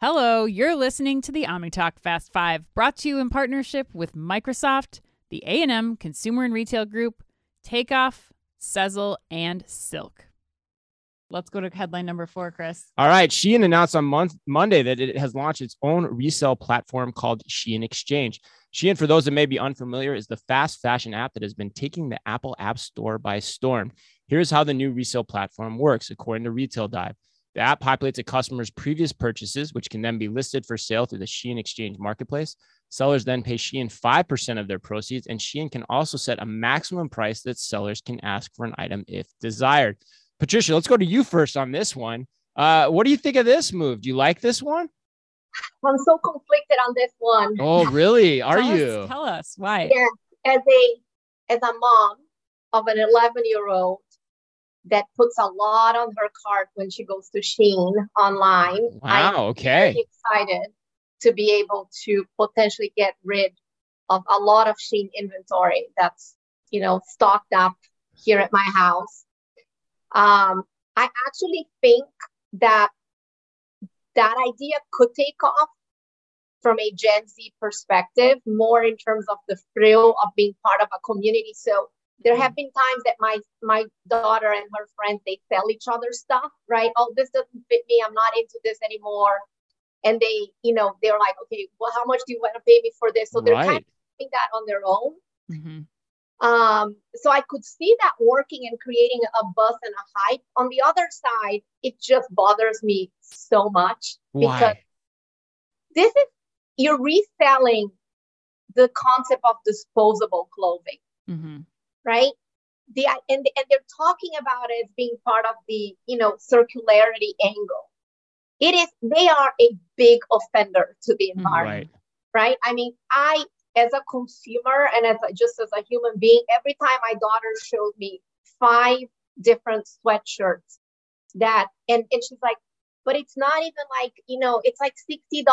Hello, you're listening to the OmniTalk Fast 5, brought to you in partnership with Microsoft, the A&M Consumer and Retail Group, Takeoff, Sezzle, and Silk. Let's go to headline number four, Chris. All right. Shein announced on month, Monday that it has launched its own resale platform called Shein Exchange. Shein, for those that may be unfamiliar, is the fast fashion app that has been taking the Apple App Store by storm. Here's how the new resale platform works, according to Retail Dive. The app populates a customer's previous purchases, which can then be listed for sale through the Shein Exchange marketplace. Sellers then pay Shein 5% of their proceeds, and Shein can also set a maximum price that sellers can ask for an item if desired. Patricia, let's go to you first on this one. Uh, what do you think of this move? Do you like this one? I'm so conflicted on this one. Oh, really? Are tell you? Us, tell us why. Yeah, as a as a mom of an 11 year old, that puts a lot on her cart when she goes to Shein online. Wow. I'm okay. excited to be able to potentially get rid of a lot of Shein inventory that's you know stocked up here at my house. Um, I actually think that that idea could take off from a Gen Z perspective, more in terms of the thrill of being part of a community. So there have been times that my my daughter and her friends they sell each other stuff right? Oh this doesn't fit me. I'm not into this anymore. And they you know they're like okay well how much do you want to pay me for this? So they're right. kind of doing that on their own. Mm-hmm. um so i could see that working and creating a buzz and a hype. On the other side it just bothers me so much Why? because this is you're reselling the concept of disposable clothing. Mm-hmm right? The, and, and they're talking about it as being part of the you know circularity angle it is they are a big offender to the mm-hmm. environment right, right? i mean i as a consumer and as a, just as a human being every time my daughter showed me five different sweatshirts that and, and she's like but it's not even like you know it's like $60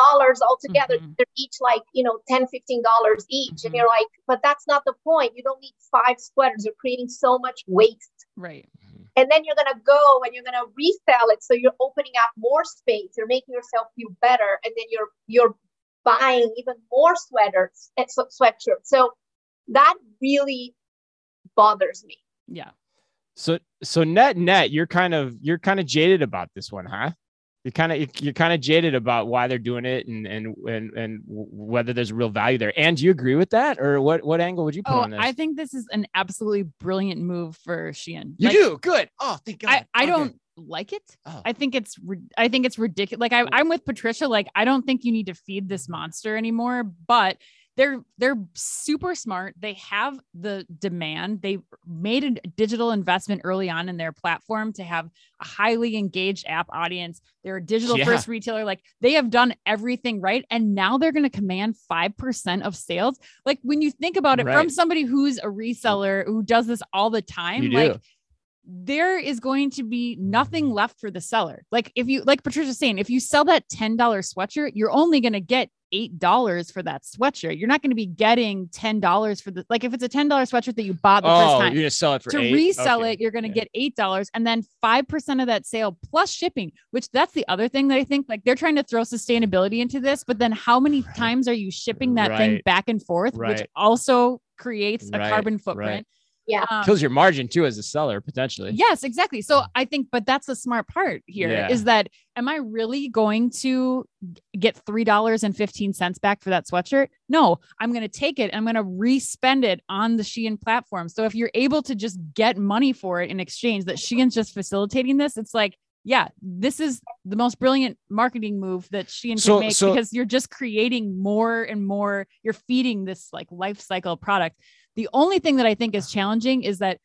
altogether. Mm-hmm. they're each like you know 10 15 dollars each. Mm-hmm. and you're like but that's not the point. You don't need five sweaters. You're creating so much waste. Right. And then you're going to go and you're going to resell it. So you're opening up more space. You're making yourself feel better. And then you're you're buying even more sweaters and sweatshirts. So that really bothers me. Yeah. So so net net you're kind of you're kind of jaded about this one huh you're kind of you're kind of jaded about why they're doing it and and and and whether there's real value there. And do you agree with that, or what what angle would you put oh, on this? I think this is an absolutely brilliant move for Shein. You like, do good. Oh, thank God. I, I okay. don't like it. Oh. I think it's I think it's ridiculous. Like I, I'm with Patricia. Like I don't think you need to feed this monster anymore. But they're they're super smart. They have the demand. They made a digital investment early on in their platform to have a highly engaged app audience. They're a digital yeah. first retailer. Like they have done everything right. And now they're going to command 5% of sales. Like when you think about it right. from somebody who's a reseller who does this all the time, like there is going to be nothing left for the seller. Like if you like Patricia's saying, if you sell that $10 sweatshirt, you're only going to get eight dollars for that sweatshirt. You're not going to be getting ten dollars for the like if it's a ten dollar sweatshirt that you bought the oh, first time. You're gonna sell it for to eight? resell okay. it. You're going to yeah. get eight dollars, and then five percent of that sale plus shipping. Which that's the other thing that I think like they're trying to throw sustainability into this, but then how many right. times are you shipping that right. thing back and forth, right. which also creates a carbon footprint yeah. Um, kills your margin too as a seller potentially. Yes exactly. So i think but that's the smart part here yeah. is that am i really going to get three dollars and 15 cents back for that sweatshirt? No i'm going to take it i'm going to respend it on the shein platform. So if you're able to just get money for it in exchange that shein's just facilitating this it's like yeah, this is the most brilliant marketing move that Shein so, can make so, because you're just creating more and more. You're feeding this like life cycle product. The only thing that I think is challenging is that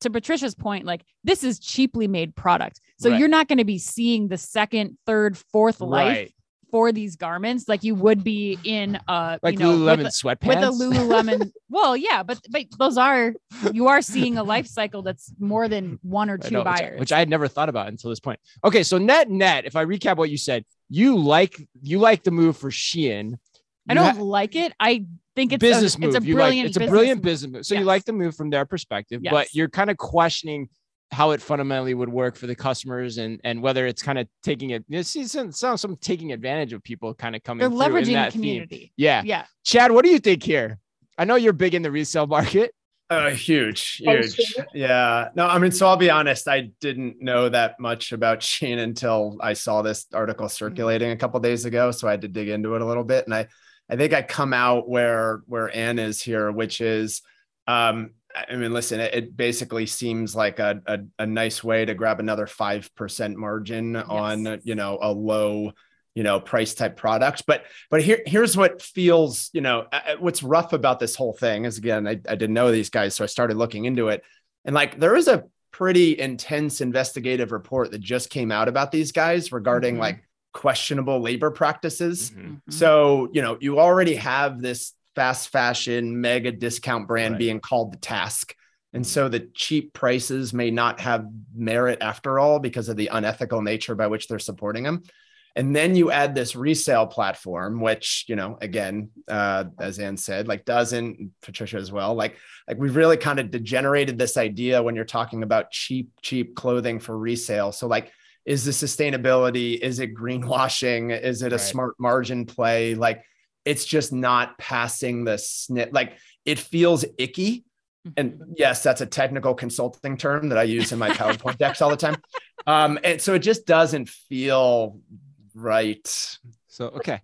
to Patricia's point, like this is cheaply made product. So right. you're not going to be seeing the second, third, fourth life right. For these garments like you would be in uh, a like you know, Lululemon with, sweatpants with a Lululemon. well, yeah, but but those are you are seeing a life cycle that's more than one or two know, buyers, which, which I had never thought about until this point. Okay, so net net, if I recap what you said, you like you like the move for Shein. I don't ha- like it. I think it's business a, move. It's a brilliant. Like, it's a brilliant business move. So yes. you like the move from their perspective, yes. but you're kind of questioning how it fundamentally would work for the customers and and whether it's kind of taking it it sounds some taking advantage of people kind of coming they're leveraging the community theme. yeah yeah chad what do you think here i know you're big in the resale market uh, huge, huge. Yeah. No, I mean, so I'll be honest. I didn't know that much about Shein until I saw this article circulating a couple days ago. So I had to dig into it a little bit, and I, I think I come out where where Anne is here, which is, um, I mean, listen, it, it basically seems like a, a, a nice way to grab another five percent margin yes. on you know a low you know price type product but but here here's what feels you know what's rough about this whole thing is again I, I didn't know these guys so i started looking into it and like there is a pretty intense investigative report that just came out about these guys regarding mm-hmm. like questionable labor practices mm-hmm. so you know you already have this fast fashion mega discount brand right. being called the task. And so the cheap prices may not have merit after all because of the unethical nature by which they're supporting them and then you add this resale platform which you know again uh, as anne said like doesn't patricia as well like like we've really kind of degenerated this idea when you're talking about cheap cheap clothing for resale. So like is the sustainability is it greenwashing? Is it a right. smart margin play? Like it's just not passing the snip like it feels icky and mm-hmm. yes that's a technical consulting term that i use in my powerpoint decks all the time um, and so it just doesn't feel Right. So okay,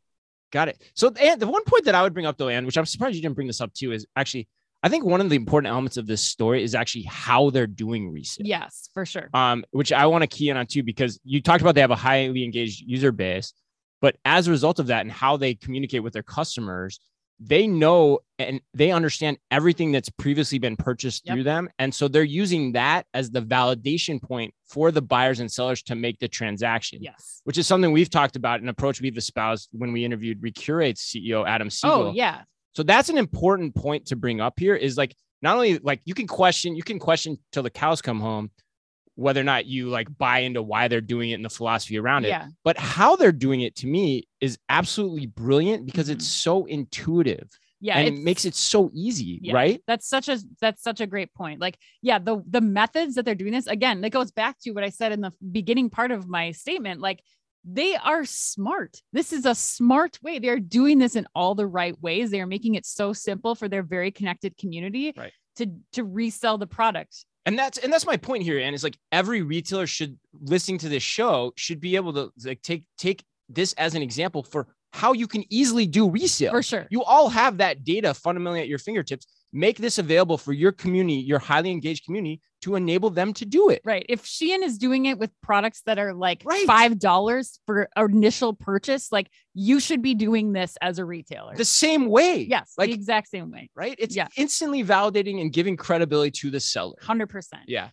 got it. So and the one point that I would bring up though, Anne, which I'm surprised you didn't bring this up too, is actually I think one of the important elements of this story is actually how they're doing research. Yes, for sure. Um, which I want to key in on too, because you talked about they have a highly engaged user base, but as a result of that and how they communicate with their customers, they know and they understand everything that's previously been purchased yep. through them. And so they're using that as the validation point for the buyers and sellers to make the transaction. Yes. Which is something we've talked about, an approach we've espoused when we interviewed Recurate's CEO, Adam oh, Siegel. Oh, yeah. So that's an important point to bring up here is like, not only like you can question, you can question till the cows come home, whether or not you like buy into why they're doing it and the philosophy around it. Yeah. But how they're doing it to me is absolutely brilliant because mm-hmm. it's so intuitive. Yeah, and it makes it so easy, yeah, right? That's such a that's such a great point. Like, yeah, the the methods that they're doing this again, it goes back to what I said in the beginning part of my statement. Like, they are smart. This is a smart way. They're doing this in all the right ways. They are making it so simple for their very connected community right. to to resell the product and that's and that's my point here and it's like every retailer should listening to this show should be able to like take take this as an example for how you can easily do resale. For sure. You all have that data fundamentally at your fingertips make this available for your community your highly engaged community to enable them to do it. Right. If Shein is doing it with products that are like right. $5 for initial purchase, like you should be doing this as a retailer. The same way. Yes. Like the exact same way. Right. It's yeah. instantly validating and giving credibility to the seller. 100%. Yeah.